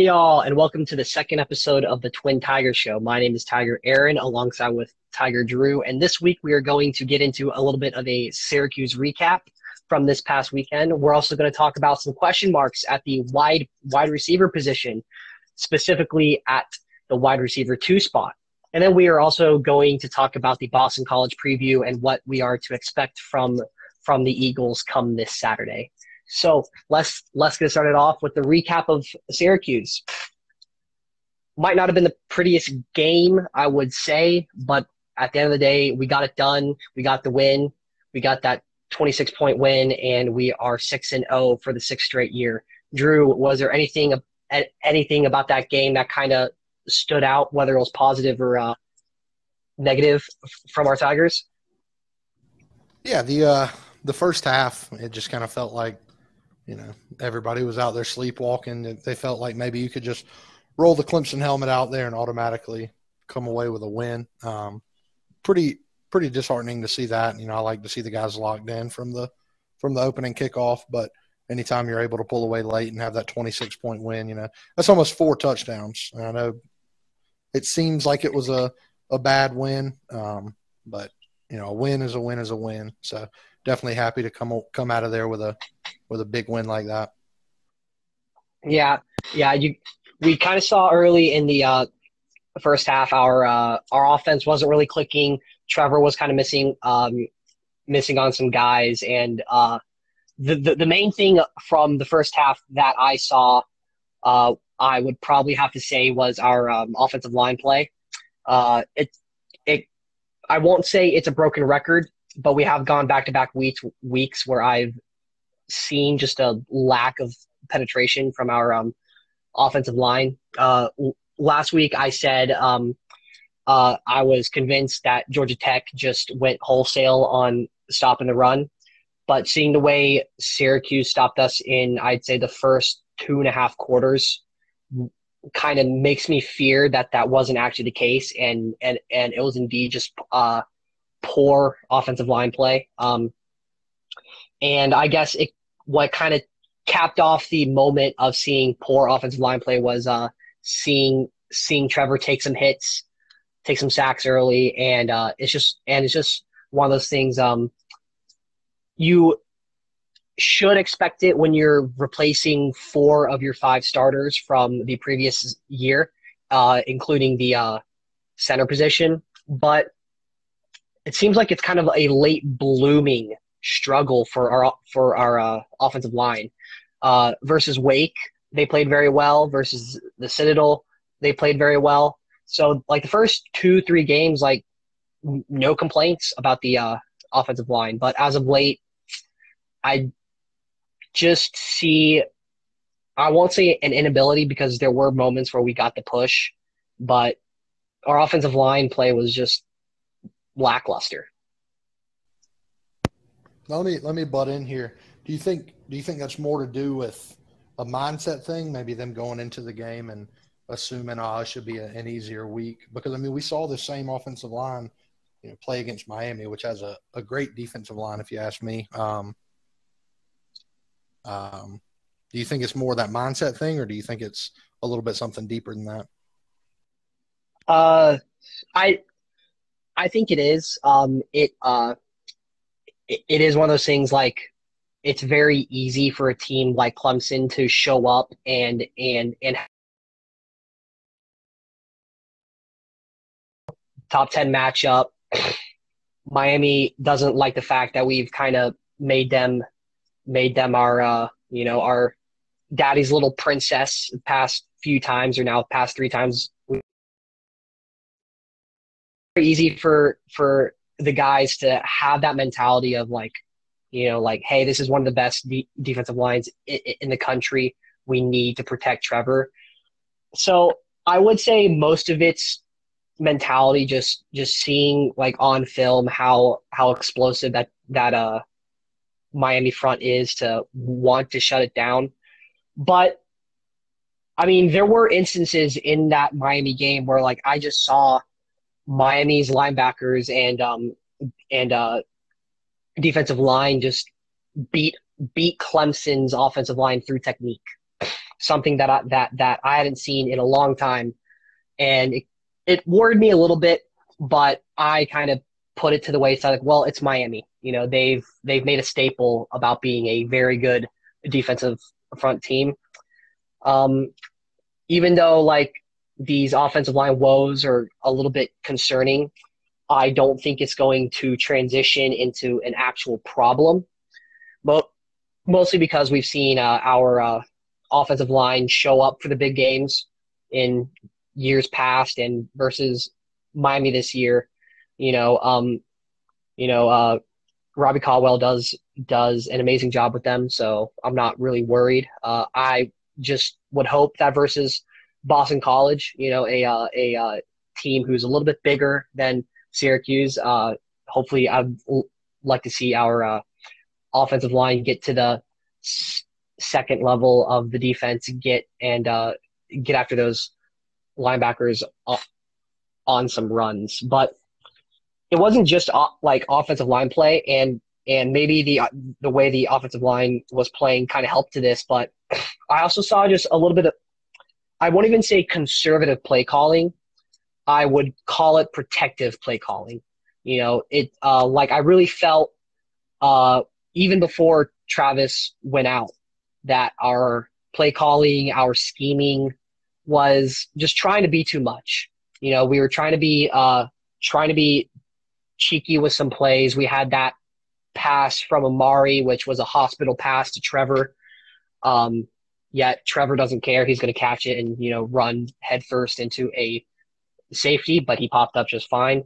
Hey y'all, and welcome to the second episode of the Twin Tiger Show. My name is Tiger Aaron, alongside with Tiger Drew, and this week we are going to get into a little bit of a Syracuse recap from this past weekend. We're also going to talk about some question marks at the wide wide receiver position, specifically at the wide receiver two spot. And then we are also going to talk about the Boston College preview and what we are to expect from from the Eagles come this Saturday. So let's let's get started off with the recap of Syracuse. Might not have been the prettiest game, I would say, but at the end of the day, we got it done. We got the win. We got that 26 point win, and we are six and zero oh for the sixth straight year. Drew, was there anything anything about that game that kind of stood out, whether it was positive or uh, negative from our Tigers? Yeah, the uh, the first half, it just kind of felt like you know, everybody was out there sleepwalking. They felt like maybe you could just roll the Clemson helmet out there and automatically come away with a win. Um, pretty pretty disheartening to see that. You know, I like to see the guys locked in from the from the opening kickoff, but anytime you're able to pull away late and have that 26 point win, you know, that's almost four touchdowns. And I know it seems like it was a, a bad win, um, but you know, a win is a win is a win. So definitely happy to come come out of there with a with a big win like that. Yeah, yeah. You we kind of saw early in the uh, first half our uh, our offense wasn't really clicking. Trevor was kind of missing um, missing on some guys, and uh, the, the, the main thing from the first half that I saw, uh, I would probably have to say was our um, offensive line play. Uh, it it I won't say it's a broken record, but we have gone back to back weeks weeks where I've seen just a lack of penetration from our um, offensive line. Uh, last week, I said um, uh, I was convinced that Georgia Tech just went wholesale on stopping the run. But seeing the way Syracuse stopped us in, I'd say, the first two and a half quarters kind of makes me fear that that wasn't actually the case and and and it was indeed just uh poor offensive line play um and i guess it what kind of capped off the moment of seeing poor offensive line play was uh, seeing seeing Trevor take some hits, take some sacks early, and uh, it's just and it's just one of those things. Um, you should expect it when you're replacing four of your five starters from the previous year, uh, including the uh, center position. But it seems like it's kind of a late blooming struggle for our for our uh, offensive line. Uh, versus Wake, they played very well. Versus the Citadel, they played very well. So like the first two three games, like no complaints about the uh, offensive line. But as of late, I just see. I won't say an inability because there were moments where we got the push, but our offensive line play was just lackluster. Let me let me butt in here. Do you think do you think that's more to do with a mindset thing? Maybe them going into the game and assuming oh it should be a, an easier week because I mean we saw the same offensive line you know play against Miami, which has a, a great defensive line if you ask me. Um, um, do you think it's more that mindset thing, or do you think it's a little bit something deeper than that? Uh, I I think it is. Um, it uh, it is one of those things like it's very easy for a team like Clemson to show up and and and top 10 matchup. Miami doesn't like the fact that we've kind of made them made them our uh, you know our daddy's little princess past few times or now past three times easy for for the guys to have that mentality of like, you know, like, hey, this is one of the best de- defensive lines in, in the country. We need to protect Trevor. So I would say most of it's mentality, just just seeing like on film how how explosive that that uh Miami front is to want to shut it down. But I mean, there were instances in that Miami game where like I just saw Miami's linebackers and um and uh, defensive line just beat beat Clemson's offensive line through technique. something that I, that that I hadn't seen in a long time, and it, it worried me a little bit. But I kind of put it to the wayside. Like, well, it's Miami. You know, they've they've made a staple about being a very good defensive front team. Um, even though like these offensive line woes are a little bit concerning, I don't think it's going to transition into an actual problem. But mostly because we've seen uh, our uh, offensive line show up for the big games in years past and versus Miami this year. You know, um, you know, uh, Robbie Caldwell does does an amazing job with them, so I'm not really worried. Uh, I just would hope that versus Boston College, you know, a uh, a uh, team who's a little bit bigger than Syracuse. Uh, hopefully, I'd like to see our uh, offensive line get to the second level of the defense, get and uh, get after those linebackers on some runs. But it wasn't just like offensive line play, and and maybe the the way the offensive line was playing kind of helped to this. But I also saw just a little bit of I won't even say conservative play calling. I would call it protective play calling. You know, it uh, like I really felt uh, even before Travis went out that our play calling, our scheming was just trying to be too much. You know, we were trying to be uh, trying to be cheeky with some plays. We had that pass from Amari, which was a hospital pass to Trevor. Um, Yet Trevor doesn't care. He's going to catch it and you know run headfirst into a safety, but he popped up just fine.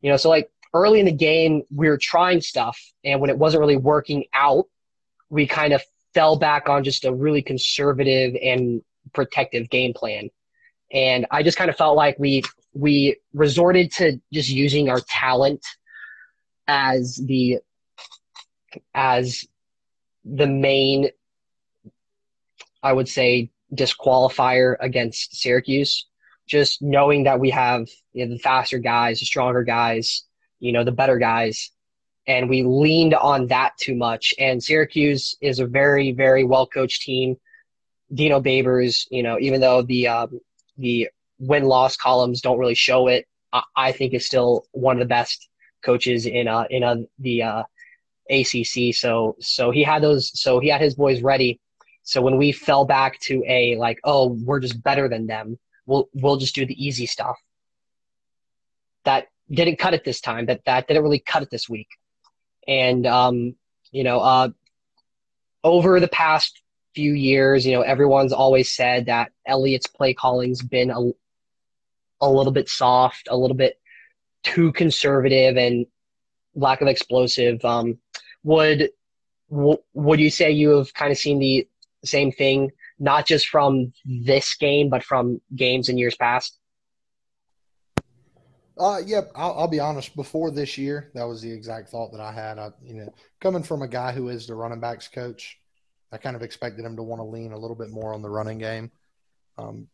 You know, so like early in the game, we were trying stuff, and when it wasn't really working out, we kind of fell back on just a really conservative and protective game plan. And I just kind of felt like we we resorted to just using our talent as the as the main I would say, disqualifier against Syracuse. Just knowing that we have you know, the faster guys, the stronger guys, you know, the better guys, and we leaned on that too much. And Syracuse is a very, very well coached team. Dino Babers, you know, even though the um, the win loss columns don't really show it, I, I, think is still one of the best coaches in uh in uh, the uh, ACC. So so he had those. So he had his boys ready so when we fell back to a like, oh, we're just better than them, we'll we'll just do the easy stuff. That didn't cut it this time. That that didn't really cut it this week. And um, you know, uh, over the past few years, you know, everyone's always said that Elliott's play calling's been a a little bit soft, a little bit too conservative, and lack of explosive. Um, would w- would you say you have kind of seen the same thing, not just from this game, but from games in years past? Uh, yep. I'll, I'll, be honest. Before this year, that was the exact thought that I had. I, you know, coming from a guy who is the running backs coach, I kind of expected him to want to lean a little bit more on the running game. Um,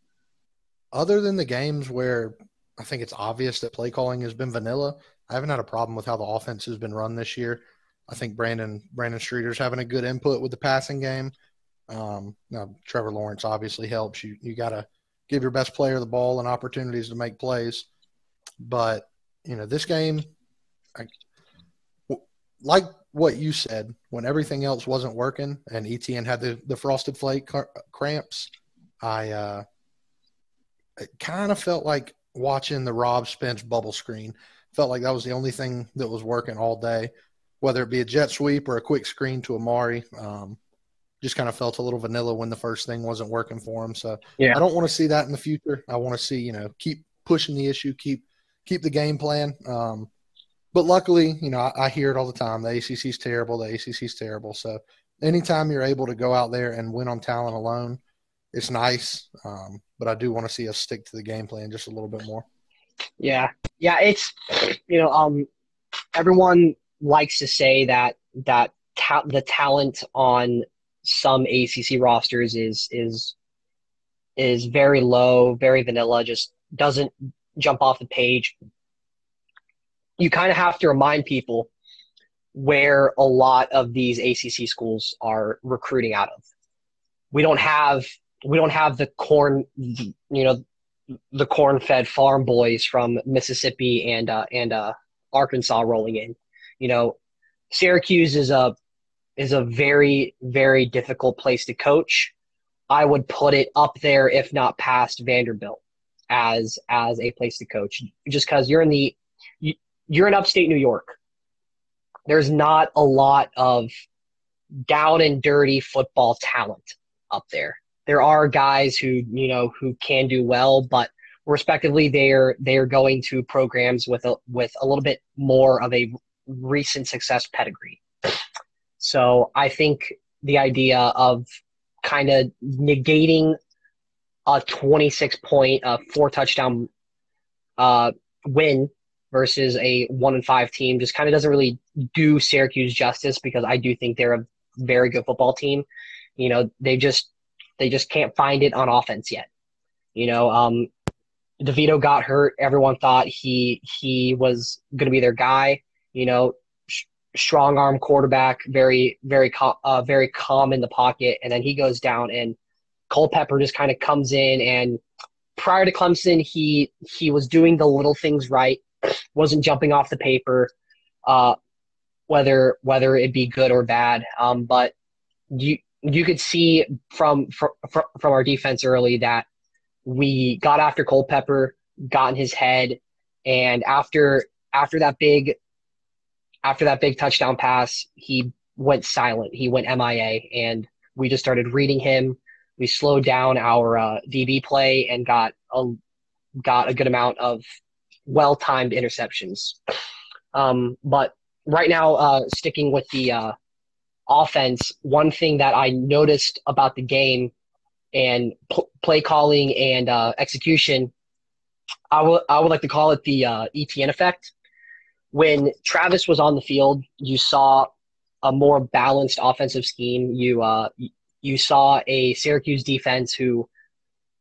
other than the games where I think it's obvious that play calling has been vanilla, I haven't had a problem with how the offense has been run this year. I think Brandon Brandon Streeter's having a good input with the passing game. Um, now, Trevor Lawrence obviously helps. You you got to give your best player the ball and opportunities to make plays. But you know, this game, I, like what you said, when everything else wasn't working and Etienne had the the frosted flake cramps, I uh, it kind of felt like watching the Rob Spence bubble screen. Felt like that was the only thing that was working all day, whether it be a jet sweep or a quick screen to Amari. Um, just kind of felt a little vanilla when the first thing wasn't working for him. So yeah. I don't want to see that in the future. I want to see, you know, keep pushing the issue, keep keep the game plan. Um, but luckily, you know, I, I, hear it all the time. The ACC is terrible. The ACC is terrible. So anytime you're able to go out there and win on talent alone, it's nice. Um, but I do want to see us stick to the game plan just a little bit more. Yeah, yeah. It's you know, um, everyone likes to say that that ta- the talent on some ACC rosters is is is very low, very vanilla, just doesn't jump off the page. You kind of have to remind people where a lot of these ACC schools are recruiting out of. We don't have we don't have the corn, you know, the corn-fed farm boys from Mississippi and uh, and uh, Arkansas rolling in. You know, Syracuse is a is a very very difficult place to coach. I would put it up there, if not past Vanderbilt, as as a place to coach, just because you're in the you're in upstate New York. There's not a lot of down and dirty football talent up there. There are guys who you know who can do well, but respectively they're they're going to programs with a with a little bit more of a recent success pedigree. So I think the idea of kind of negating a 26 point, uh, four touchdown uh, win versus a one and five team just kind of doesn't really do Syracuse justice because I do think they're a very good football team. You know, they just they just can't find it on offense yet. You know, um, DeVito got hurt. Everyone thought he he was going to be their guy. You know, strong arm quarterback, very very uh, very calm in the pocket, and then he goes down, and Culpepper just kind of comes in. And prior to Clemson, he he was doing the little things right, wasn't jumping off the paper, uh, whether whether it be good or bad. Um, but you you could see from from from our defense early that we got after Culpepper, got in his head, and after after that big after that big touchdown pass, he went silent. He went MIA, and we just started reading him. We slowed down our uh, DB play and got a got a good amount of well timed interceptions. Um, but right now, uh, sticking with the uh, offense, one thing that I noticed about the game and pl- play calling and uh, execution. I would I would like to call it the uh, Etienne effect. When Travis was on the field, you saw a more balanced offensive scheme. You uh, you saw a Syracuse defense who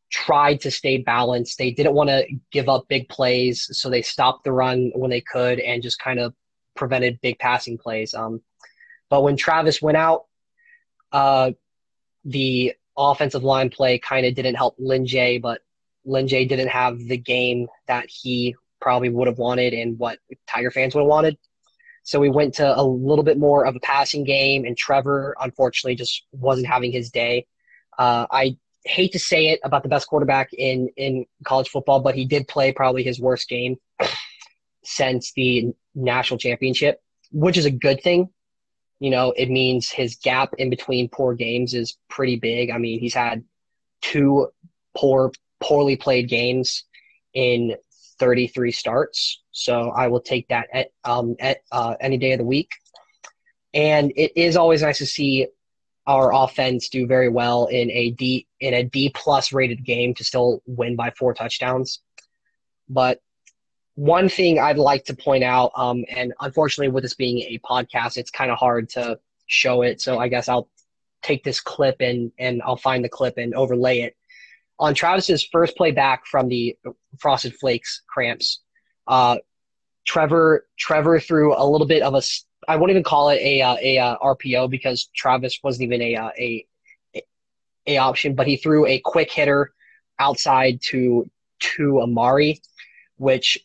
tried to stay balanced. They didn't want to give up big plays, so they stopped the run when they could and just kind of prevented big passing plays. Um, but when Travis went out, uh, the offensive line play kind of didn't help Lyn-J, but Lyn-J didn't have the game that he probably would have wanted and what Tiger fans would have wanted. So we went to a little bit more of a passing game, and Trevor, unfortunately, just wasn't having his day. Uh, I hate to say it about the best quarterback in, in college football, but he did play probably his worst game since the national championship, which is a good thing you know, it means his gap in between poor games is pretty big. I mean, he's had two poor, poorly played games in 33 starts. So I will take that at, um, at uh, any day of the week. And it is always nice to see our offense do very well in a D in a D plus rated game to still win by four touchdowns. But one thing I'd like to point out, um, and unfortunately, with this being a podcast, it's kind of hard to show it. So I guess I'll take this clip and and I'll find the clip and overlay it on Travis's first play back from the Frosted Flakes cramps. Uh, Trevor Trevor threw a little bit of a I won't even call it a uh, a, a uh, RPO because Travis wasn't even a, uh, a a a option, but he threw a quick hitter outside to to Amari, which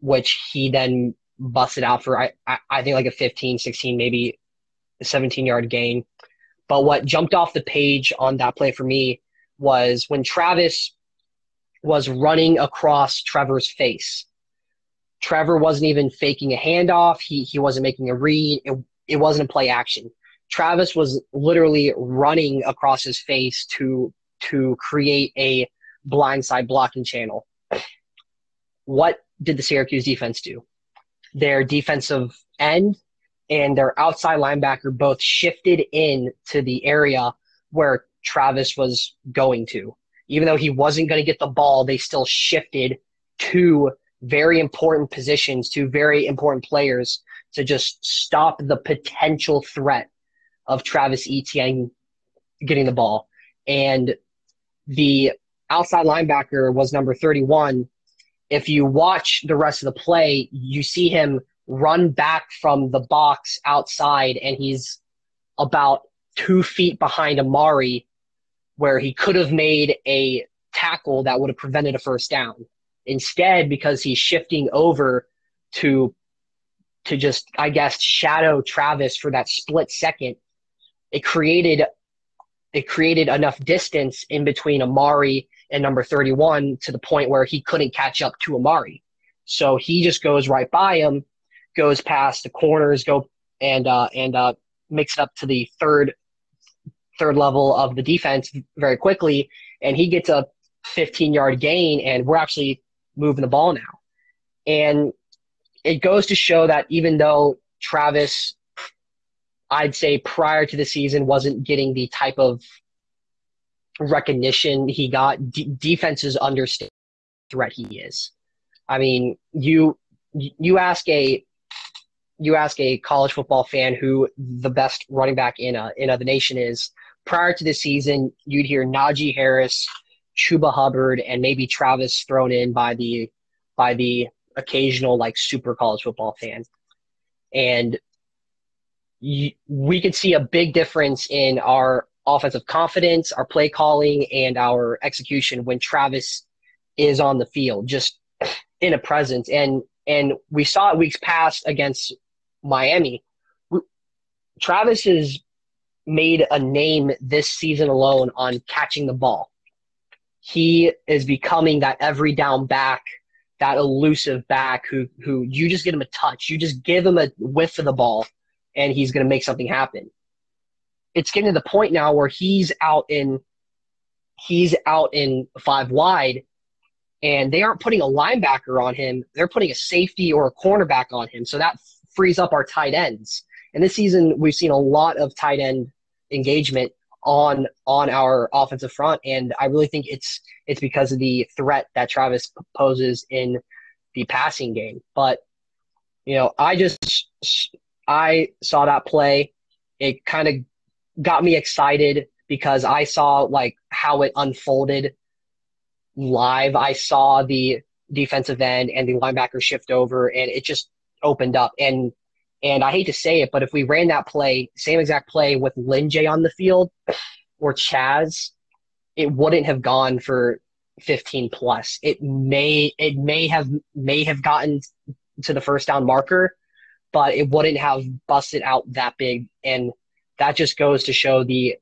which he then busted out for, I, I think, like a 15, 16, maybe 17 yard gain. But what jumped off the page on that play for me was when Travis was running across Trevor's face. Trevor wasn't even faking a handoff. He, he wasn't making a read. It, it wasn't a play action. Travis was literally running across his face to to create a blindside blocking channel. What did the Syracuse defense do? Their defensive end and their outside linebacker both shifted in to the area where Travis was going to. Even though he wasn't going to get the ball, they still shifted to very important positions, to very important players to just stop the potential threat of Travis Etienne getting the ball. And the outside linebacker was number 31, if you watch the rest of the play, you see him run back from the box outside, and he's about two feet behind Amari, where he could have made a tackle that would have prevented a first down. Instead, because he's shifting over to to just I guess shadow Travis for that split second, it created it created enough distance in between Amari and number 31 to the point where he couldn't catch up to Amari. So he just goes right by him, goes past the corners, go and uh, and uh, makes it up to the third third level of the defense very quickly, and he gets a 15 yard gain, and we're actually moving the ball now. And it goes to show that even though Travis, I'd say prior to the season, wasn't getting the type of recognition he got, d- defenses understand threat he is. I mean, you you ask a you ask a college football fan who the best running back in a, in a, the nation is. Prior to the season, you'd hear Najee Harris, Chuba Hubbard, and maybe Travis thrown in by the by the occasional like super college football fan, and you, we could see a big difference in our offensive confidence, our play calling, and our execution when Travis is on the field, just in a presence. And and we saw it weeks past against Miami. Travis has made a name this season alone on catching the ball. He is becoming that every down back, that elusive back who who you just get him a touch, you just give him a whiff of the ball, and he's going to make something happen. It's getting to the point now where he's out in he's out in five wide and they aren't putting a linebacker on him. They're putting a safety or a cornerback on him. So that frees up our tight ends. And this season, we've seen a lot of tight end engagement on on our offensive front, and I really think it's it's because of the threat that Travis poses in the passing game. But you know, I just I saw that play. It kind of got me excited because I saw like how it unfolded live. I saw the defensive end and the linebacker shift over, and it just opened up. And and I hate to say it, but if we ran that play, same exact play with Lyn-J on the field or Chaz, it wouldn't have gone for 15 plus. It may it may have may have gotten to the first down marker, but it wouldn't have busted out that big. And that just goes to show the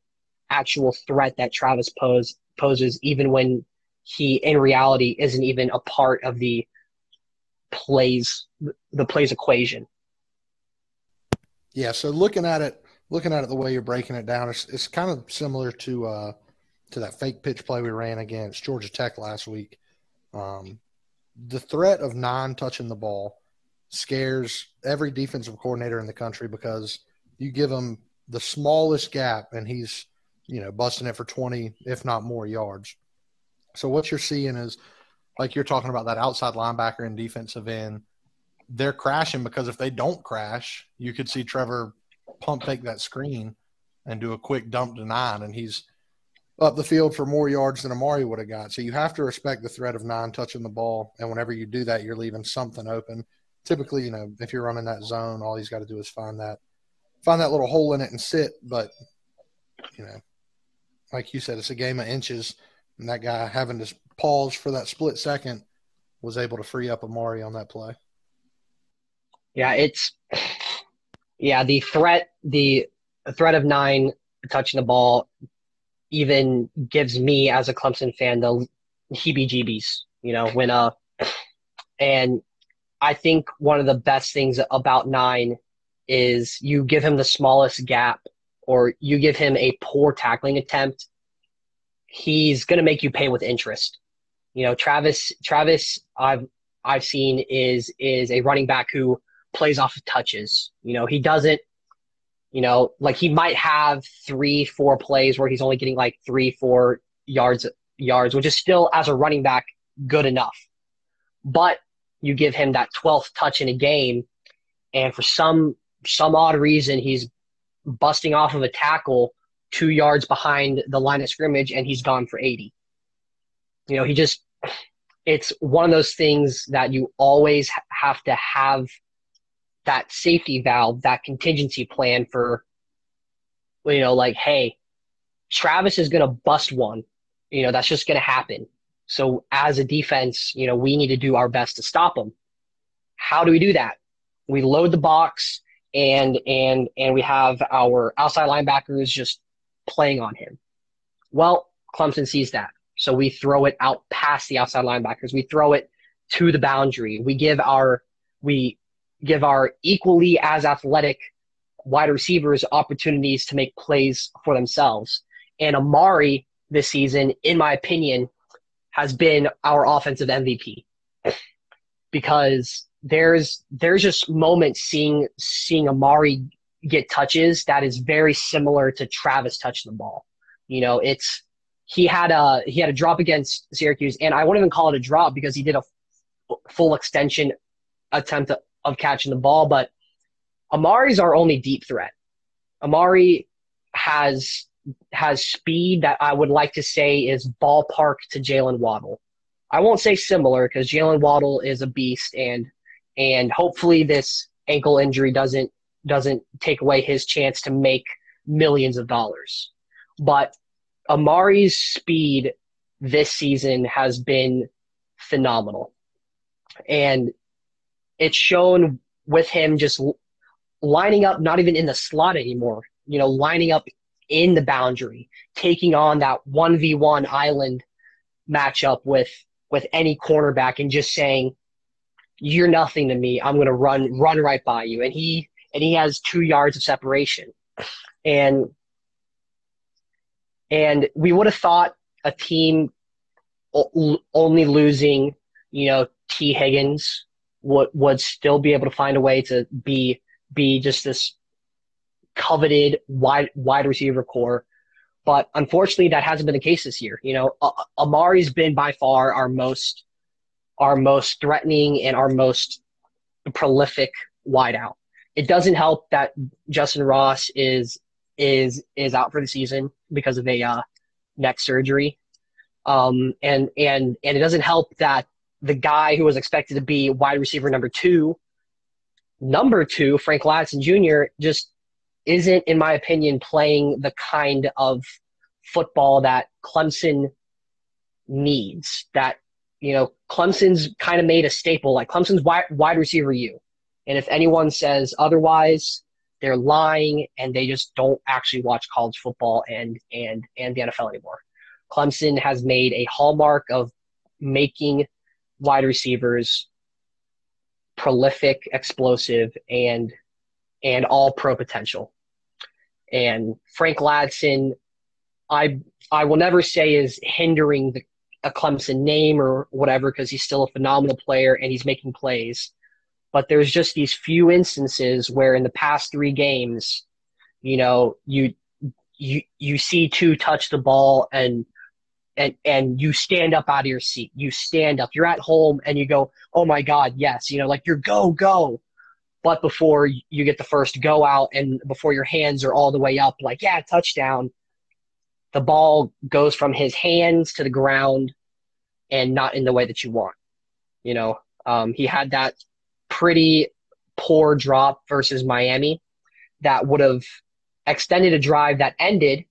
actual threat that Travis pose, poses, even when he in reality isn't even a part of the plays the plays equation. Yeah, so looking at it, looking at it the way you're breaking it down, it's, it's kind of similar to uh, to that fake pitch play we ran against Georgia Tech last week. Um, the threat of nine touching the ball scares every defensive coordinator in the country because you give him the smallest gap and he's you know busting it for 20 if not more yards so what you're seeing is like you're talking about that outside linebacker and defensive end, they're crashing because if they don't crash, you could see Trevor pump fake that screen and do a quick dump to nine, and he's up the field for more yards than Amari would have got. So you have to respect the threat of nine touching the ball, and whenever you do that, you're leaving something open. Typically, you know, if you're running that zone, all he's got to do is find that find that little hole in it and sit. But you know, like you said, it's a game of inches and that guy having to pause for that split second was able to free up Amari on that play. Yeah, it's yeah, the threat the threat of nine touching the ball even gives me as a Clemson fan the heebie jeebies, you know, when uh and I think one of the best things about nine is you give him the smallest gap or you give him a poor tackling attempt he's going to make you pay with interest. You know, Travis Travis I've I've seen is is a running back who plays off of touches. You know, he doesn't you know, like he might have 3 4 plays where he's only getting like 3 4 yards yards, which is still as a running back good enough. But you give him that 12th touch in a game and for some some odd reason he's busting off of a tackle two yards behind the line of scrimmage and he's gone for 80. You know, he just, it's one of those things that you always have to have that safety valve, that contingency plan for, you know, like, hey, Travis is going to bust one. You know, that's just going to happen. So as a defense, you know, we need to do our best to stop him. How do we do that? We load the box and and and we have our outside linebackers just playing on him. Well, Clemson sees that. So we throw it out past the outside linebackers. We throw it to the boundary. We give our we give our equally as athletic wide receivers opportunities to make plays for themselves. And Amari this season, in my opinion, has been our offensive MVP because there's there's just moments seeing seeing Amari get touches that is very similar to Travis touching the ball. You know, it's he had a he had a drop against Syracuse, and I wouldn't even call it a drop because he did a f- full extension attempt of catching the ball. But Amari's our only deep threat. Amari has has speed that I would like to say is ballpark to Jaylen Waddle. I won't say similar because Jaylen Waddle is a beast, and and hopefully this ankle injury doesn't doesn't take away his chance to make millions of dollars. But Amari's speed this season has been phenomenal, and it's shown with him just lining up, not even in the slot anymore. You know, lining up in the boundary, taking on that 1v1 island matchup with with any cornerback and just saying you're nothing to me. I'm going to run run right by you and he and he has 2 yards of separation. And and we would have thought a team only losing, you know, Tee Higgins would would still be able to find a way to be be just this coveted wide wide receiver corps. But unfortunately, that hasn't been the case this year. You know, uh, Amari's been by far our most our most threatening and our most prolific wideout. It doesn't help that Justin Ross is is is out for the season because of a uh, neck surgery, um, and and and it doesn't help that the guy who was expected to be wide receiver number two, number two, Frank Ladson Jr. just isn't, in my opinion, playing the kind of football that Clemson needs. That you know, Clemson's kind of made a staple. Like Clemson's wide, wide receiver you, and if anyone says otherwise, they're lying and they just don't actually watch college football and and and the NFL anymore. Clemson has made a hallmark of making wide receivers prolific, explosive, and and all pro potential. And Frank Ladson, I I will never say is hindering the, a Clemson name or whatever because he's still a phenomenal player and he's making plays. But there's just these few instances where in the past three games, you know, you you you see two touch the ball and and and you stand up out of your seat. You stand up. You're at home and you go, "Oh my god, yes." You know, like you're go go. But before you get the first go out and before your hands are all the way up, like, yeah, touchdown, the ball goes from his hands to the ground and not in the way that you want. You know, um, he had that pretty poor drop versus Miami that would have extended a drive that ended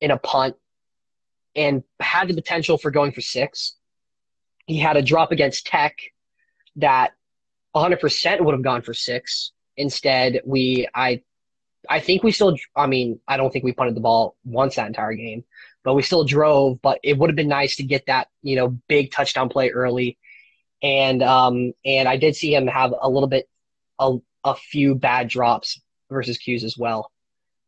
in a punt and had the potential for going for six. He had a drop against Tech that 100% would have gone for six. Instead, we I I think we still I mean, I don't think we punted the ball once that entire game, but we still drove, but it would have been nice to get that, you know, big touchdown play early. And um and I did see him have a little bit a, a few bad drops versus 'Cuse as well.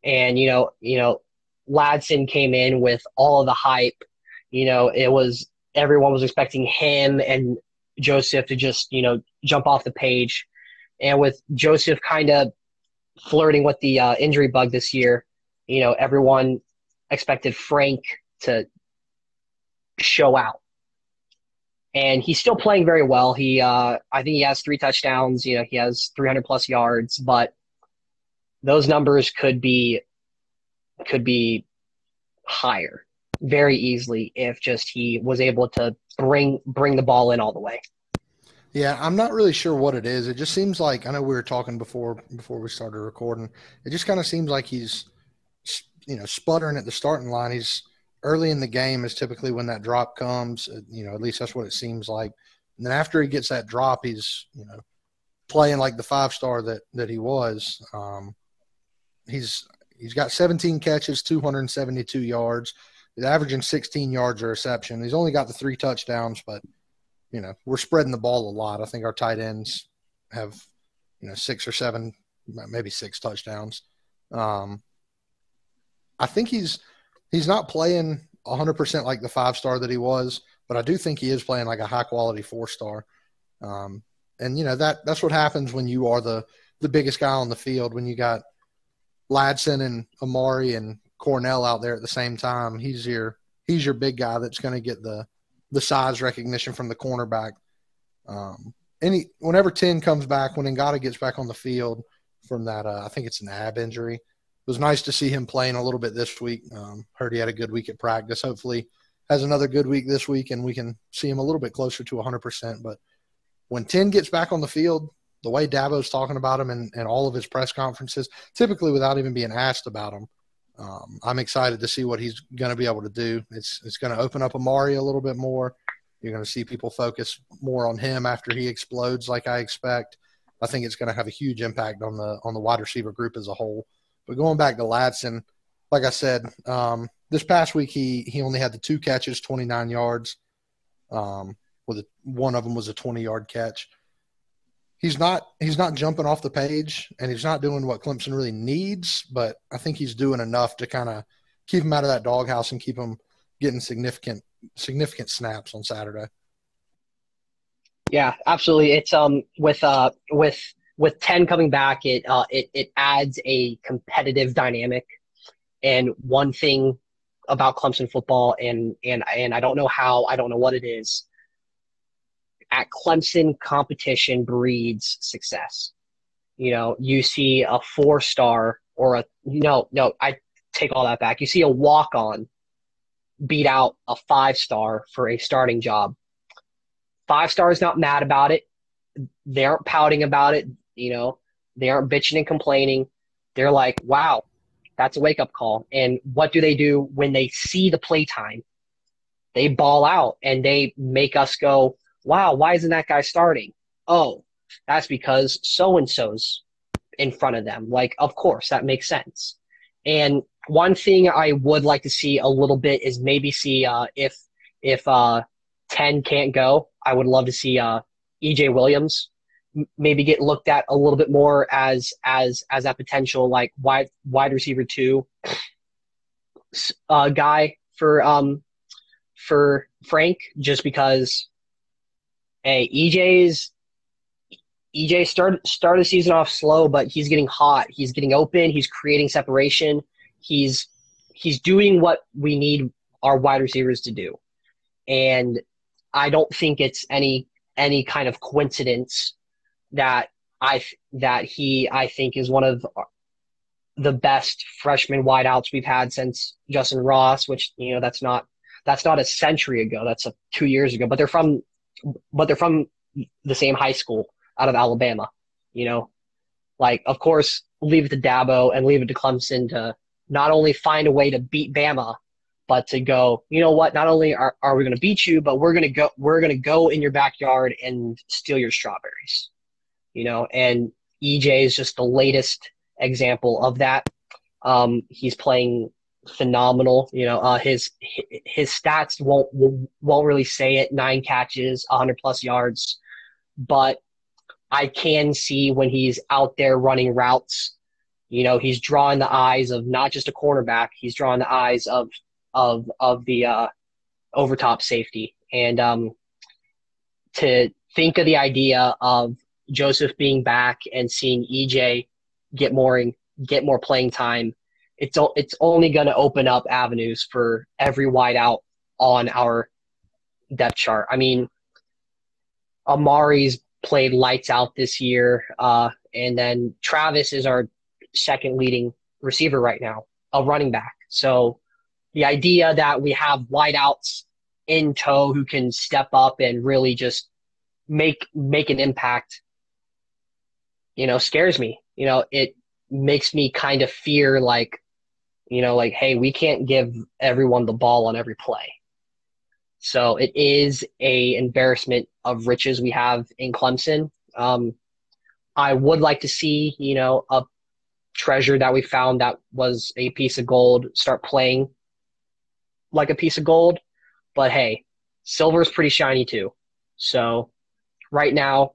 And you know, you know, Ladson came in with all of the hype. You know, it was everyone was expecting him and Joseph to just, you know, jump off the page. And with Joseph kind of flirting with the uh, injury bug this year, you know, everyone expected Frank to show out. And he's still playing very well. He, uh, I think he has three touchdowns. You know, he has 300 plus yards, but those numbers could be could be higher very easily if just he was able to bring bring the ball in all the way. Yeah, I'm not really sure what it is. It just seems like I know we were talking before before we started recording. It just kind of seems like he's you know, sputtering at the starting line. He's early in the game is typically when that drop comes. Uh, you know, at least that's what it seems like. And then after he gets that drop, he's you know playing like the five star that that he was. Um, he's he's got 17 catches, 272 yards. He's averaging 16 yards a reception. He's only got the three touchdowns, but you know we're spreading the ball a lot. I think our tight ends have you know six or seven, maybe six touchdowns. Um, I think he's he's not playing 100% like the five star that he was, but I do think he is playing like a high quality four star. Um, and you know that that's what happens when you are the the biggest guy on the field. When you got Ladson and Amari and Cornell out there at the same time, he's your he's your big guy that's going to get the the size recognition from the cornerback. Um, any whenever ten comes back, when Ngata gets back on the field from that, uh, I think it's an ab injury it was nice to see him playing a little bit this week. Um, heard he had a good week at practice. Hopefully, has another good week this week, and we can see him a little bit closer to 100%. But when 10 gets back on the field, the way Dabo's talking about him and, and all of his press conferences, typically without even being asked about him, um, I'm excited to see what he's going to be able to do. It's it's going to open up Amari a little bit more. You're going to see people focus more on him after he explodes, like I expect. I think it's going to have a huge impact on the on the wide receiver group as a whole. But going back to Ladson, like I said, um, this past week he he only had the two catches, 29 yards. Um, with a, one of them was a 20 yard catch. He's not he's not jumping off the page, and he's not doing what Clemson really needs. But I think he's doing enough to kind of keep him out of that doghouse and keep him getting significant significant snaps on Saturday. Yeah, absolutely. It's um with uh with with 10 coming back, it, uh, it, it adds a competitive dynamic. And one thing about Clemson football, and, and, and I don't know how, I don't know what it is. At Clemson, competition breeds success. You know, you see a four star or a, no, no, I take all that back. You see a walk on beat out a five star for a starting job. Five stars not mad about it. They aren't pouting about it. You know, they aren't bitching and complaining. They're like, wow, that's a wake up call. And what do they do when they see the playtime? They ball out and they make us go, wow, why isn't that guy starting? Oh, that's because so and so's in front of them. Like, of course, that makes sense. And one thing I would like to see a little bit is maybe see uh, if if uh, ten can't go, I would love to see uh, EJ Williams maybe get looked at a little bit more as as as that potential like wide wide receiver two uh, guy for um for Frank just because hey EJ's EJ started started the season off slow but he's getting hot he's getting open he's creating separation he's he's doing what we need our wide receivers to do and I don't think it's any any kind of coincidence that I that he I think is one of the best freshman wideouts we've had since Justin Ross, which you know that's not that's not a century ago. That's a, two years ago. But they're from but they're from the same high school out of Alabama. You know, like of course leave it to Dabo and leave it to Clemson to not only find a way to beat Bama, but to go, you know what? Not only are, are we going to beat you, but we're going to go we're going to go in your backyard and steal your strawberries you know, and EJ is just the latest example of that. Um, he's playing phenomenal. You know, uh, his his stats won't won't really say it. Nine catches, 100 plus yards, but I can see when he's out there running routes. You know, he's drawing the eyes of not just a cornerback. He's drawing the eyes of of of the uh, overtop safety, and um, to think of the idea of Joseph being back and seeing EJ get more get more playing time, it's it's only going to open up avenues for every wideout on our depth chart. I mean, Amari's played lights out this year, uh, and then Travis is our second leading receiver right now, a running back. So the idea that we have wideouts in tow who can step up and really just make make an impact you know, scares me. You know, it makes me kind of fear like, You know, like, hey, we can't give everyone the ball on every play. So it is a embarrassment of riches we have in Clemson. Um, I would like to see, you know, a treasure that we found that was a piece of gold start playing like a piece of gold. But hey, silver is pretty shiny too. So right now,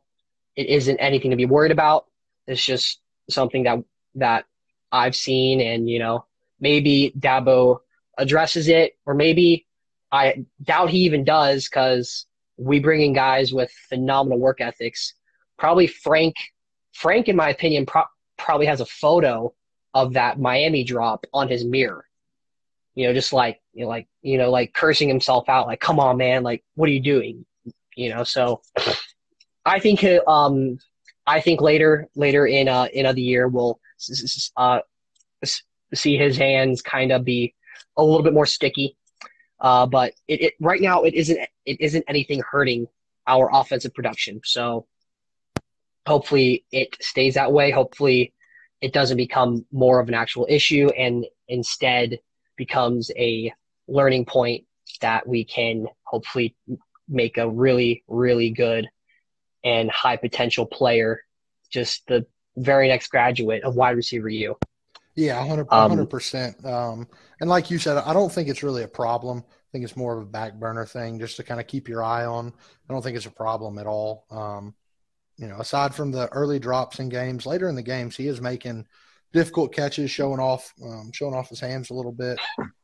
it isn't anything to be worried about. It's just something that that I've seen, and you know, maybe Dabo addresses it, or maybe I doubt he even does because we bring in guys with phenomenal work ethics. Probably Frank. Frank, in my opinion, pro- probably has a photo of that Miami drop on his mirror. You know, just like you know, like you know, like cursing himself out, like "Come on, man! Like, what are you doing?" You know. So, I think um, I think later later in uh in the year we'll uh see his hands kind of be a little bit more sticky. Uh, but it, it right now it isn't it isn't anything hurting our offensive production. So hopefully it stays that way. Hopefully it doesn't become more of an actual issue and instead becomes a learning point that we can hopefully make a really, really good and high potential player, just the very next graduate of wide receiver U. Yeah, 100 um, percent. Um, and like you said, I don't think it's really a problem. I think it's more of a back burner thing, just to kind of keep your eye on. I don't think it's a problem at all. Um, you know, aside from the early drops in games, later in the games, he is making difficult catches, showing off, um, showing off his hands a little bit.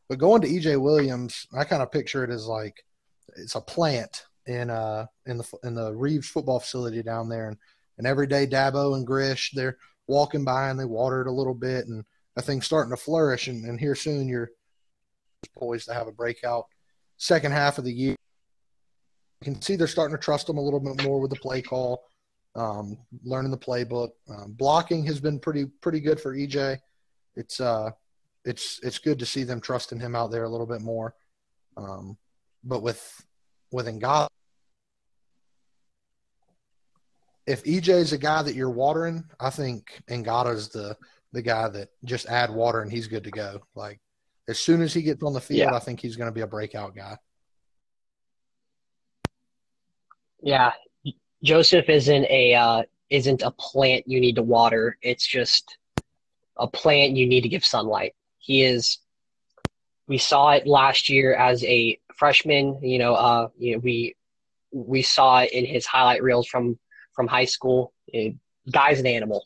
But going to EJ Williams, I kind of picture it as like it's a plant in uh in the in the Reeves football facility down there, and and every day Dabo and Grish they're walking by and they water it a little bit, and I think starting to flourish. And, and here soon you're poised to have a breakout second half of the year. You can see they're starting to trust him a little bit more with the play call um, learning the playbook. Um, blocking has been pretty pretty good for EJ. It's uh, it's it's good to see them trusting him out there a little bit more. Um, but with with Ngata, if EJ is a guy that you're watering, I think Ngata's the the guy that just add water and he's good to go. Like as soon as he gets on the field, yeah. I think he's going to be a breakout guy. Yeah, Joseph isn't a uh, isn't a plant you need to water. It's just a plant you need to give sunlight. He is. We saw it last year as a freshman. You know, uh, you know, we we saw it in his highlight reels from from high school. It, guy's an animal,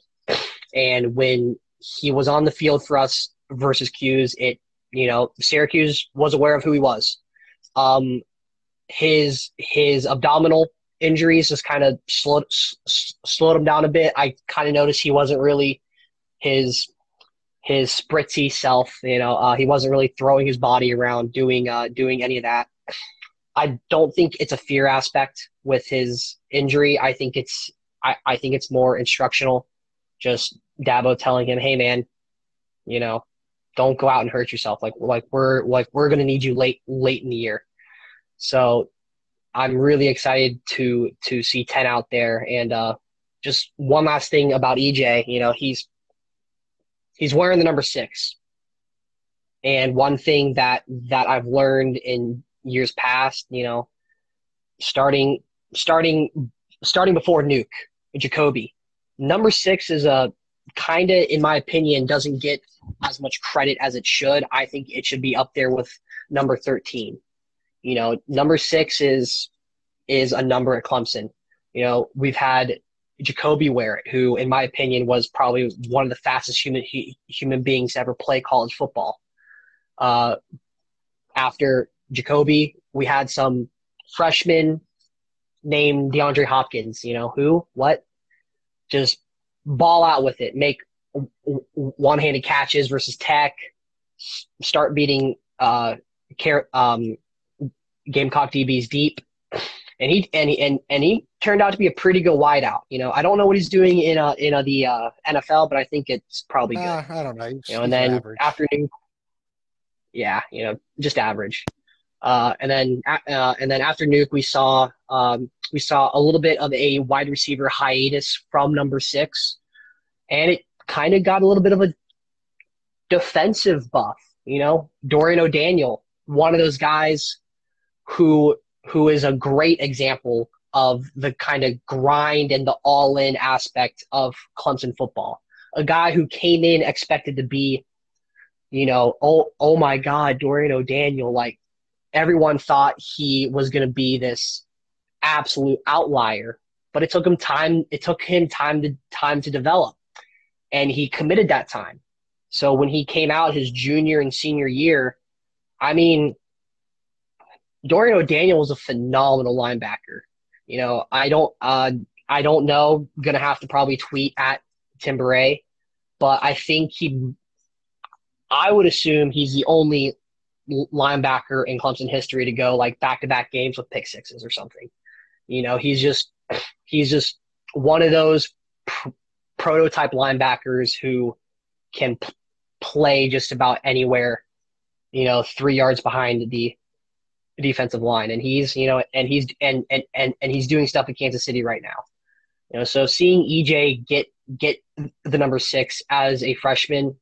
and when he was on the field for us versus 'Cuse, it you know Syracuse was aware of who he was. Um, his his abdominal injuries just kind of slowed slowed him down a bit. I kind of noticed he wasn't really his his spritzy self. You know, uh, he wasn't really throwing his body around, doing uh, doing any of that. I don't think it's a fear aspect with his injury. I think it's I, I think it's more instructional. Just Dabo telling him, "Hey, man, you know, don't go out and hurt yourself. Like like we're like we're gonna need you late late in the year." So I'm really excited to to see Ten out there. And uh, just one last thing about EJ, you know, he's he's wearing the number six. And one thing that that I've learned in years past, you know, starting starting starting before Nuke, Jacoby, number six is a kind of, in my opinion, doesn't get as much credit as it should. I think it should be up there with number thirteen. You know, number six is is a number at Clemson. You know, we've had Jacoby Ware, who, in my opinion, was probably one of the fastest human human beings to ever play college football. Uh, after Jacoby, we had some freshman named DeAndre Hopkins. You know who, what, just ball out with it, make one-handed catches versus Tech, start beating uh, um, Gamecock DBs deep, and he and he and, and he turned out to be a pretty good wideout. You know, I don't know what he's doing in uh in uh, the uh, NFL, but I think it's probably good. Uh, I don't know. He's, you know, and then average. afternoon, yeah, you know, just average. Uh, and then uh, and then after Nuke, we saw um, we saw a little bit of a wide receiver hiatus from number six, and it kind of got a little bit of a defensive buff You know, Dorian O'Daniel, one of those guys who who is a great example of the kind of grind and the all in aspect of Clemson football. A guy who came in expected to be, you know, oh oh my God, Dorian O'Daniel, like everyone thought he was going to be this absolute outlier, but it took him time. It took him time to time to develop, and he committed that time. So when he came out his junior and senior year, I mean, Dorian O'Daniel was a phenomenal linebacker. You know, I don't, uh, I don't know. Gonna have to probably tweet at Tim Bourret, but I think he, I would assume he's the only linebacker in Clemson history to go like back to back games with pick sixes or something. You know, he's just he's just one of those pr- prototype linebackers who can p- play just about anywhere. You know, three yards behind the defensive line, and he's you know, and he's and and and and he's doing stuff in Kansas City right now. You know, so seeing EJ get get the number six as a freshman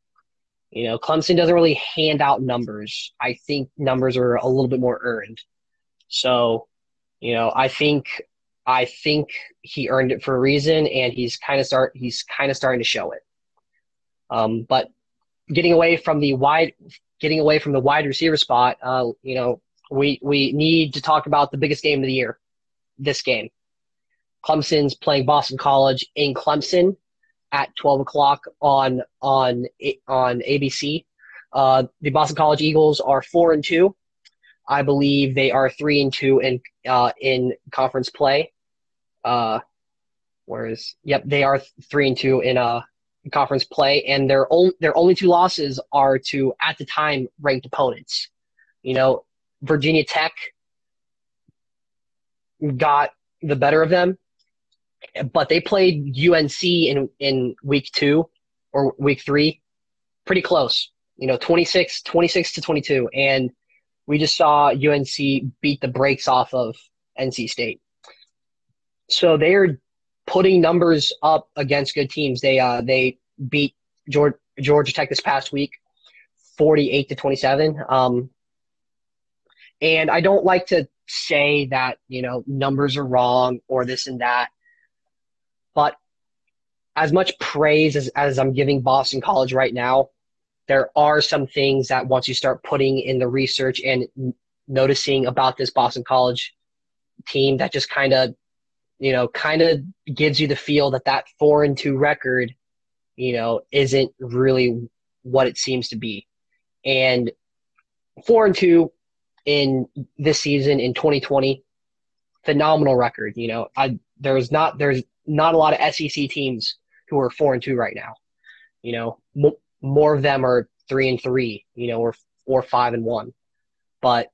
you know, Clemson doesn't really hand out numbers. I think numbers are a little bit more earned. So, you know, I think I think he earned it for a reason, and he's kind of start he's kind of starting to show it. Um, but getting away from the wide getting away from the wide receiver spot, uh, you know, we we need to talk about the biggest game of the year, this game. Clemson's playing Boston College in Clemson at 12 o'clock on on on ABC. Uh, the Boston College Eagles are four and two. I believe they are three and two in uh, in conference play. Uh, whereas, yep, they are three and two in uh conference play, and their only their only two losses are to at the time ranked opponents. You know, Virginia Tech got the better of them but they played UNC in in week two or week three, pretty close. You know, 26, 26 to 22. And we just saw UNC beat the brakes off of NC State. So they're putting numbers up against good teams. They uh they beat Georgia, Georgia Tech this past week, 48 to 27. Um, and I don't like to say that, you know, numbers are wrong or this and that. But as much praise as, as I'm giving Boston College right now, there are some things that once you start putting in the research and noticing about this Boston College team that just kind of, you know, kind of gives you the feel that that four and two record, you know, isn't really what it seems to be. And four and two in this season in 2020, phenomenal record. You know, I there's not there's not a lot of SEC teams who are four and two right now. You know, more of them are three and three. You know, or or five and one. But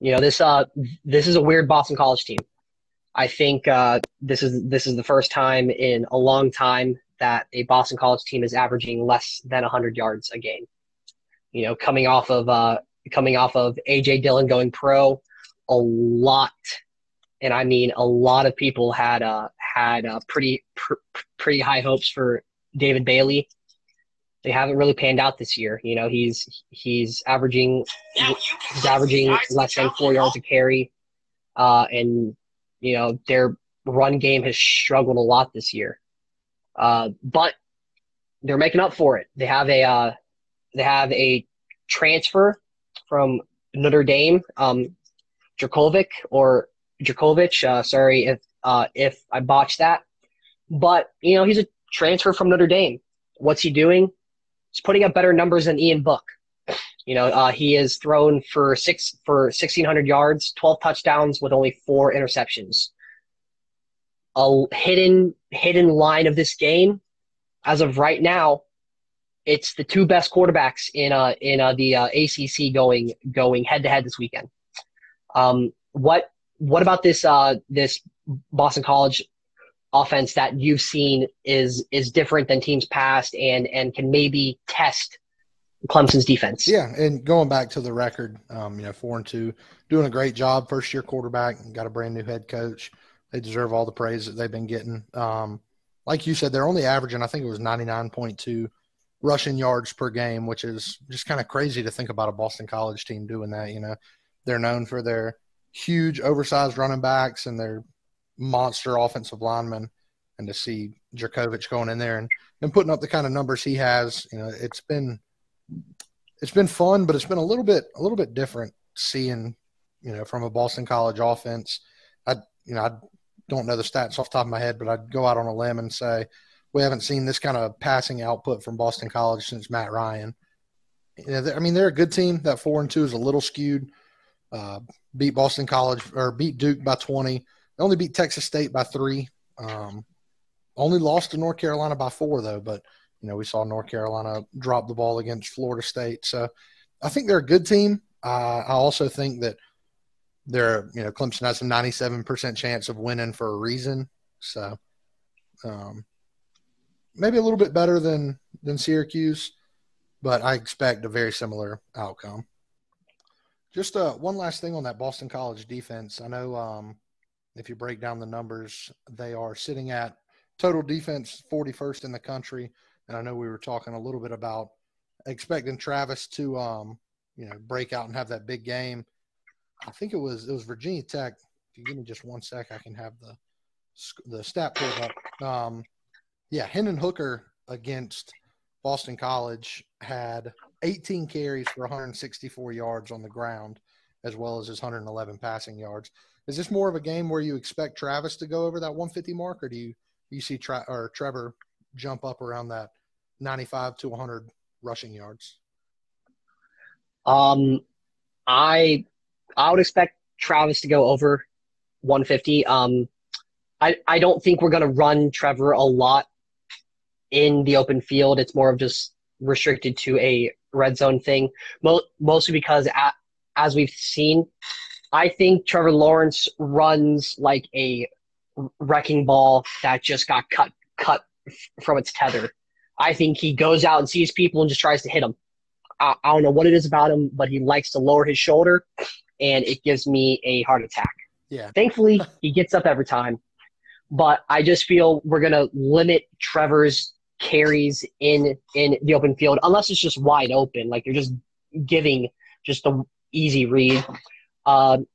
you know, this uh this is a weird Boston College team. I think uh, this is this is the first time in a long time that a Boston College team is averaging less than 100 yards a game. You know, coming off of uh, coming off of AJ Dillon going pro, a lot and I mean a lot of people had uh, had uh, pretty pr- pretty high hopes for David Bailey. They haven't really panned out this year. You know, he's he's averaging he's averaging less than four yards a carry, uh, and you know their run game has struggled a lot this year. Uh, but they're making up for it. They have a uh, they have a transfer from Notre Dame, um, Dracovic or Djokovic. Uh, sorry if uh, if I botched that, but you know he's a transfer from Notre Dame. What's he doing? He's putting up better numbers than Ian Book. You know, uh, he has thrown for six for sixteen hundred yards, twelve touchdowns with only four interceptions. A hidden hidden line of this game, as of right now, it's the two best quarterbacks in uh in uh, the uh, ACC going going head to head this weekend. Um, what what about this uh, this Boston College offense that you've seen is is different than teams past and and can maybe test Clemson's defense? Yeah, and going back to the record, um, you know, four and two, doing a great job. First year quarterback, got a brand new head coach. They deserve all the praise that they've been getting. Um, like you said, they're only averaging, I think it was ninety nine point two rushing yards per game, which is just kind of crazy to think about a Boston College team doing that. You know, they're known for their huge, oversized running backs and their monster offensive lineman, And to see Jurkovec going in there and, and putting up the kind of numbers he has, you know, it's been it's been fun, but it's been a little bit a little bit different seeing, you know, from a Boston College offense. I you know I don't know the stats off the top of my head, but I'd go out on a limb and say we haven't seen this kind of passing output from Boston College since Matt Ryan. You know, I mean, they're a good team. That four and two is a little skewed. Uh, beat Boston College or beat Duke by 20. They only beat Texas State by three. Um, only lost to North Carolina by four, though. But, you know, we saw North Carolina drop the ball against Florida State. So I think they're a good team. Uh, I also think that they're, you know, Clemson has a 97% chance of winning for a reason. So, um, maybe a little bit better than than Syracuse, but I expect a very similar outcome. Just uh, one last thing on that Boston College defense. I know um, if you break down the numbers, they are sitting at total defense 41st in the country. And I know we were talking a little bit about expecting Travis to, um, you know, break out and have that big game. I think it was it was Virginia Tech. If you give me just one sec, I can have the the stat pulled up. Um, yeah, Hendon Hooker against Boston College had 18 carries for 164 yards on the ground, as well as his 111 passing yards. Is this more of a game where you expect Travis to go over that 150 mark, or do you you see Tra- or Trevor jump up around that 95 to 100 rushing yards? Um, I I would expect Travis to go over 150. Um, I I don't think we're gonna run Trevor a lot in the open field. It's more of just restricted to a red zone thing, Mo- mostly because at, as we've seen, I think Trevor Lawrence runs like a wrecking ball that just got cut cut from its tether. I think he goes out and sees people and just tries to hit them. I, I don't know what it is about him, but he likes to lower his shoulder, and it gives me a heart attack. Yeah. Thankfully, he gets up every time. But I just feel we're going to limit Trevor's carries in in the open field unless it's just wide open, like you're just giving just a easy read. Um,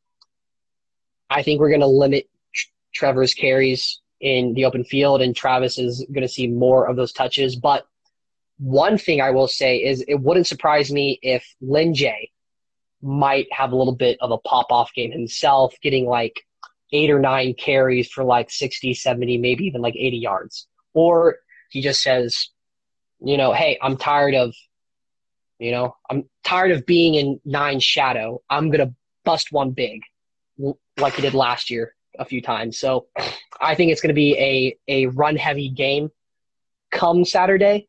I think we're going to limit Trevor's carries in the open field, and Travis is going to see more of those touches. But one thing I will say is it wouldn't surprise me if Lyn-J might have a little bit of a pop off game himself, getting like eight or nine carries for like 60, 70, maybe even like 80 yards. Or he just says, you know, hey, I'm tired of, you know, I'm tired of being in nine shadow. I'm gonna bust one big, like he did last year a few times. So I think it's gonna be a a run heavy game come Saturday,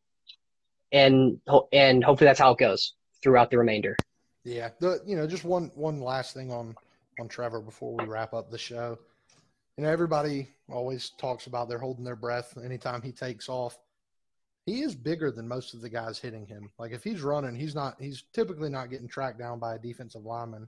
and and hopefully that's how it goes throughout the remainder. Yeah, the you know just one one last thing on on Trevor before we wrap up the show you know, everybody always talks about they're holding their breath anytime he takes off. He is bigger than most of the guys hitting him. Like if he's running, he's not he's typically not getting tracked down by a defensive lineman.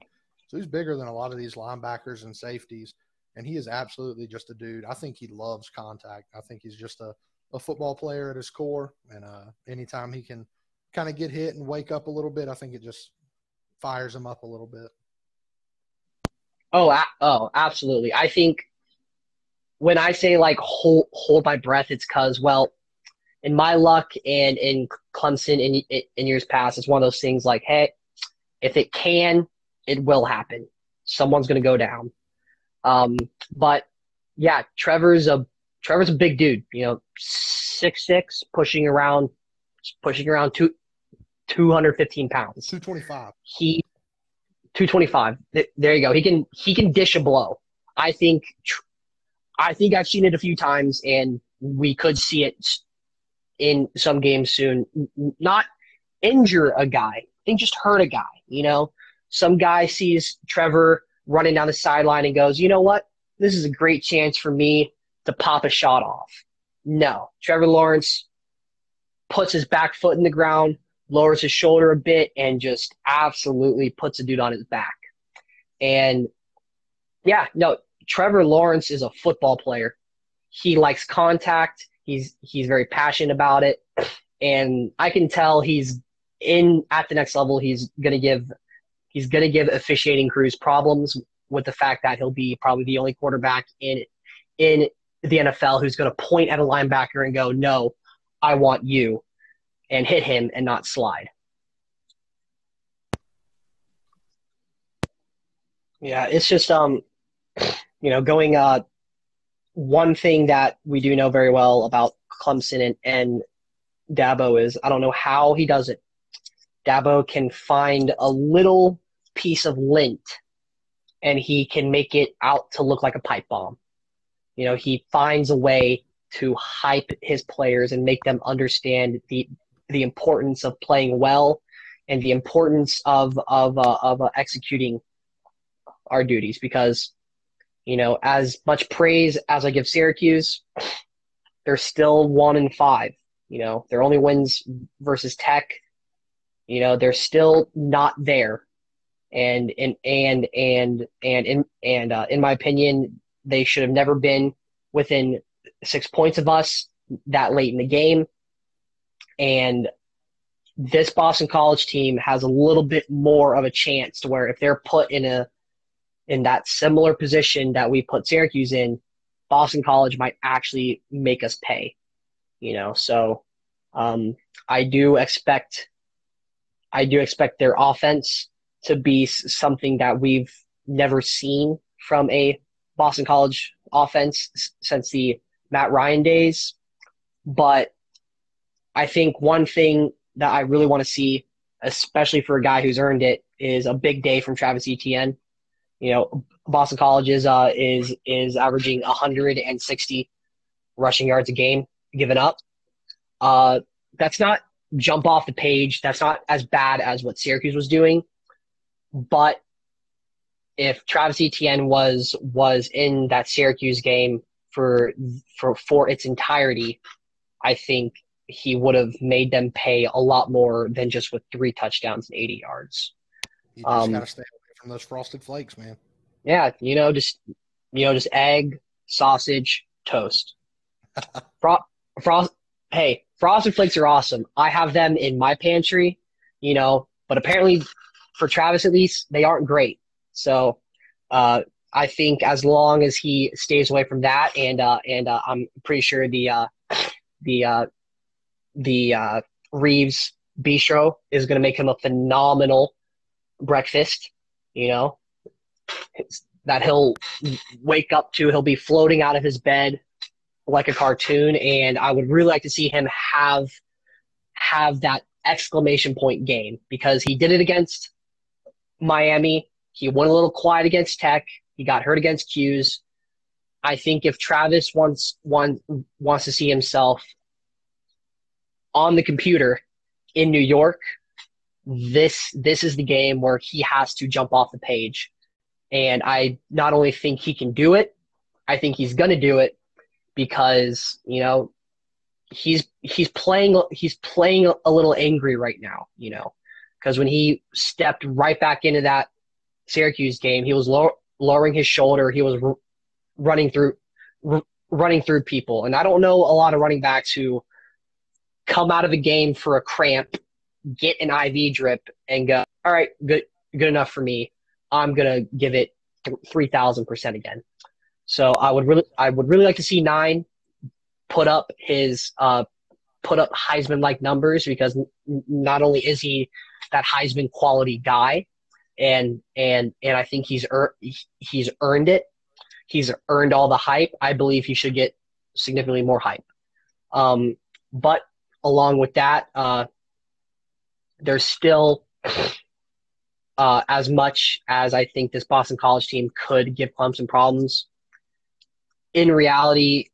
So he's bigger than a lot of these linebackers and safeties. And he is absolutely just a dude. I think he loves contact. I think he's just a, a football player at his core. And uh, anytime he can kind of get hit and wake up a little bit, I think it just fires him up a little bit. Oh, oh, absolutely. I think when I say like hold hold my breath, it's because well, in my luck and in Clemson in in years past, it's one of those things like, hey, if it can, it will happen. Someone's gonna go down. Um, but yeah, Trevor's a Trevor's a big dude. You know, six six, pushing around, pushing around two. 215 pounds 225 he 225 there you go he can he can dish a blow i think I think I've seen it a few times, and we could see it in some games soon. Not injure a guy, I think just hurt a guy. You know, some guy sees Trevor running down the sideline and goes, "You know what? This is a great chance for me to pop a shot off." No, Trevor Lawrence puts his back foot in the ground, lowers his shoulder a bit, and just absolutely puts a dude on his back. And yeah, no, Trevor Lawrence is a football player. He likes contact. He's he's very passionate about it, and I can tell he's in at the next level. He's gonna give he's gonna give officiating crews problems with the fact that he'll be probably the only quarterback in in the NFL who's going to point at a linebacker and go, "No, I want you," and hit him and not slide. Yeah, it's just um, you know, going uh, one thing that we do know very well about Clemson and, and Dabo is I don't know how he does it. Dabo can find a little piece of lint and he can make it out to look like a pipe bomb. You know, he finds a way to hype his players and make them understand the the importance of playing well and the importance of of uh, of uh, executing our duties because you know as much praise as I give Syracuse they're still 1 in 5 you know their only wins versus Tech you know they're still not there and and and and and in and uh, in my opinion they should have never been within six points of us that late in the game. And this Boston College team has a little bit more of a chance to where if they're put in a in that similar position that we put Syracuse in, Boston College might actually make us pay. You know, so um, I do expect I do expect their offense to be something that we've never seen from a Boston College offense since the Matt Ryan days. But I think one thing that I really want to see, especially for a guy who's earned it, is a big day from Travis Etienne. You know, Boston College is uh, is is averaging 160 rushing yards a game given up. Uh, that's not jump off the page. That's not as bad as what Syracuse was doing, but if Travis Etienne was was in that Syracuse game for for for its entirety, I think he would have made them pay a lot more than just with three touchdowns and 80 yards. You just um, gotta stay away from those frosted flakes, man. Yeah, you know, just you know, just egg, sausage, toast. Fro- frost. Hey, frosted flakes are awesome. I have them in my pantry, you know, but apparently, for Travis at least, they aren't great. So uh, I think as long as he stays away from that, and uh, and uh, I'm pretty sure the uh, the uh, the uh, Reeves Bistro is going to make him a phenomenal breakfast. You know, that he'll wake up to. He'll be floating out of his bed like a cartoon, and I would really like to see him have have that exclamation point game because he did it against Miami he went a little quiet against Tech. He got hurt against 'Cuse. I think if Travis wants one wants to see himself on the computer in New York, this this is the game where he has to jump off the page. And I not only think he can do it, I think he's going to do it because, you know, he's he's playing he's playing a little angry right now, you know. Because when he stepped right back into that Syracuse game, he was low, lowering his shoulder. He was r- running through r- running through people, and I don't know a lot of running backs who come out of a game for a cramp, get an IV drip, and go, "All right, good, good enough for me. I'm gonna give it three thousand percent again." So I would really, I would really like to see nine put up his uh, put up Heisman like numbers because n- not only is he that Heisman quality guy, and and and I think he's er- he's earned it. He's earned all the hype. I believe he should get significantly more hype. Um, but along with that, uh, there's still uh, as much as I think this Boston College team could give Clemson problems. In reality,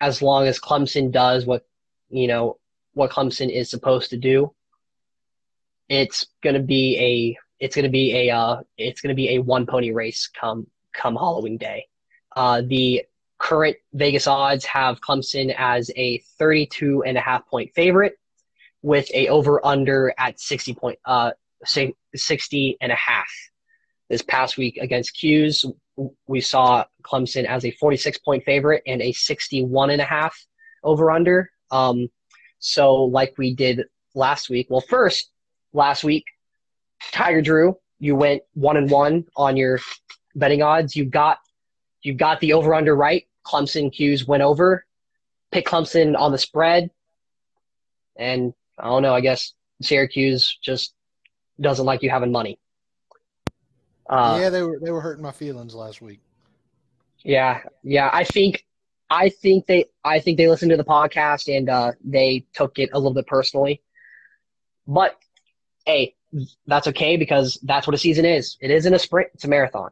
as long as Clemson does what you know what Clemson is supposed to do, it's going to be a it's to be a uh, it's to be a one pony race come come Halloween day. Uh, the current Vegas odds have Clemson as a 32 and a half point favorite with a over under at 60 point uh 60 and a half. This past week against 'Cuse, we saw Clemson as a 46 point favorite and a 61 and a half over under. Um, So, like we did last week, well, first, last week, Tiger Drew, you went one and one on your betting odds. You got you got the over under right. Clemson 'Cuse went over. Pick Clemson on the spread. And I don't know, I guess Syracuse just doesn't like you having money. Uh, yeah, they were they were hurting my feelings last week. Yeah, yeah. I think I think they I think they listened to the podcast and uh, they took it a little bit personally. But hey, that's okay because that's what a season is. It isn't a sprint; it's a marathon.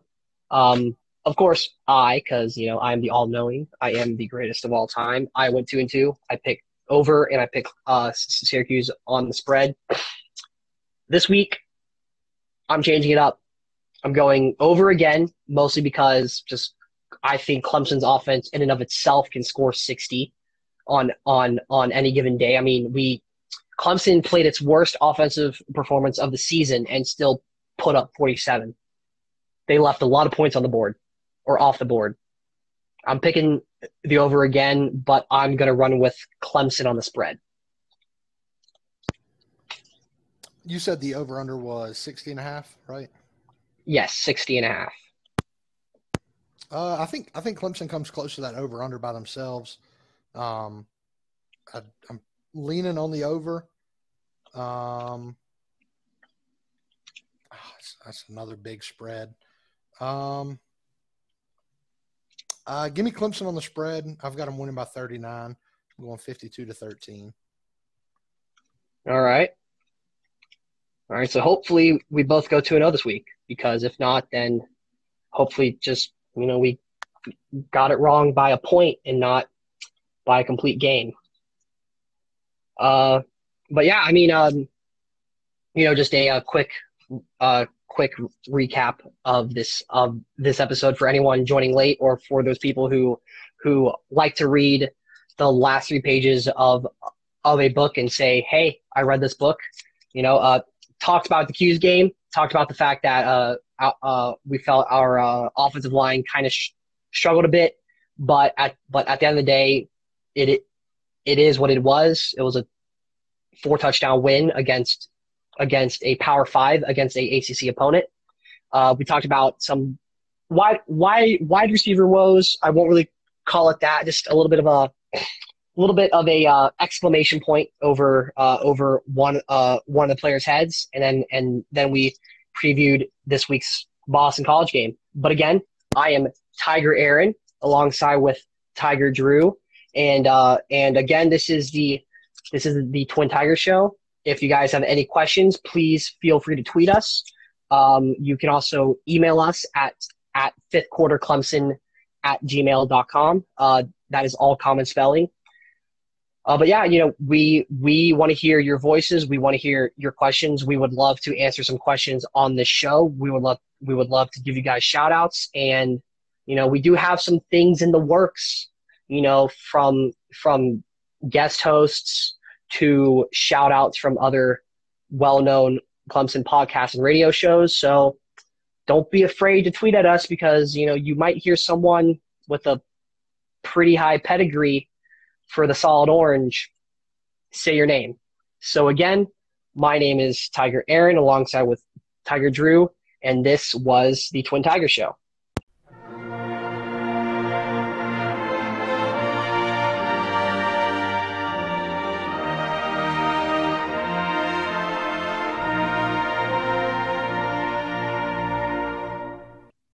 Um, of course, I, because you know I'm the all-knowing, I am the greatest of all time. I went two and two. I picked over and I picked uh, Syracuse on the spread. This week, I'm changing it up. I'm going over again, mostly because just I think Clemson's offense in and of itself can score 60 on on on any given day. I mean, we Clemson played its worst offensive performance of the season and still put up 47. They left a lot of points on the board or off the board. I'm picking the over again, but I'm going to run with Clemson on the spread. You said the over under was 60 and a half, right? Yes, 60 and a half. Uh, I think I think Clemson comes close to that over under by themselves. Um, I, am leaning on the over. Um, oh, that's, that's, another big spread. Um, uh, give me Clemson on the spread. I've got them winning by 39. I'm going 52 to 13. All right. All right. So hopefully we both go 2 0 this week because if not, then hopefully just you know, we got it wrong by a point and not by a complete game. Uh, but yeah, I mean, um, you know, just a, a quick, uh, quick recap of this of this episode for anyone joining late or for those people who who like to read the last three pages of of a book and say, "Hey, I read this book." You know, uh, talked about the 'Cuse game, talked about the fact that uh, uh, we felt our uh, offensive line kind of sh- struggled a bit, but at but at the end of the day, it, it it is what it was. It was a four touchdown win against against a Power Five against a ACC opponent. Uh, we talked about some wide wide wide receiver woes. I won't really call it that. Just a little bit of a little bit of a uh, exclamation point over uh, over one uh, one of the players' heads, and then and then we previewed this week's Boston College game. But again, I am Tiger Aaron alongside with Tiger Drew, and uh, and again, this is the this is the Twin Tiger Show. If you guys have any questions, please feel free to tweet us. Um, you can also email us at at fifth quarter Clemson at gmail.com. Uh, that is all common spelling. Uh, but yeah, you know, we we want to hear your voices. We want to hear your questions. We would love to answer some questions on this show. We would love we would love to give you guys shout outs and you know, we do have some things in the works, you know, from from guest hosts to shout outs from other well-known Clemson podcasts and radio shows. So don't be afraid to tweet at us because, you know, you might hear someone with a pretty high pedigree for the solid orange, say your name. So again, my name is Tiger Aaron alongside with Tiger Drew, and this was the Twin Tiger Show.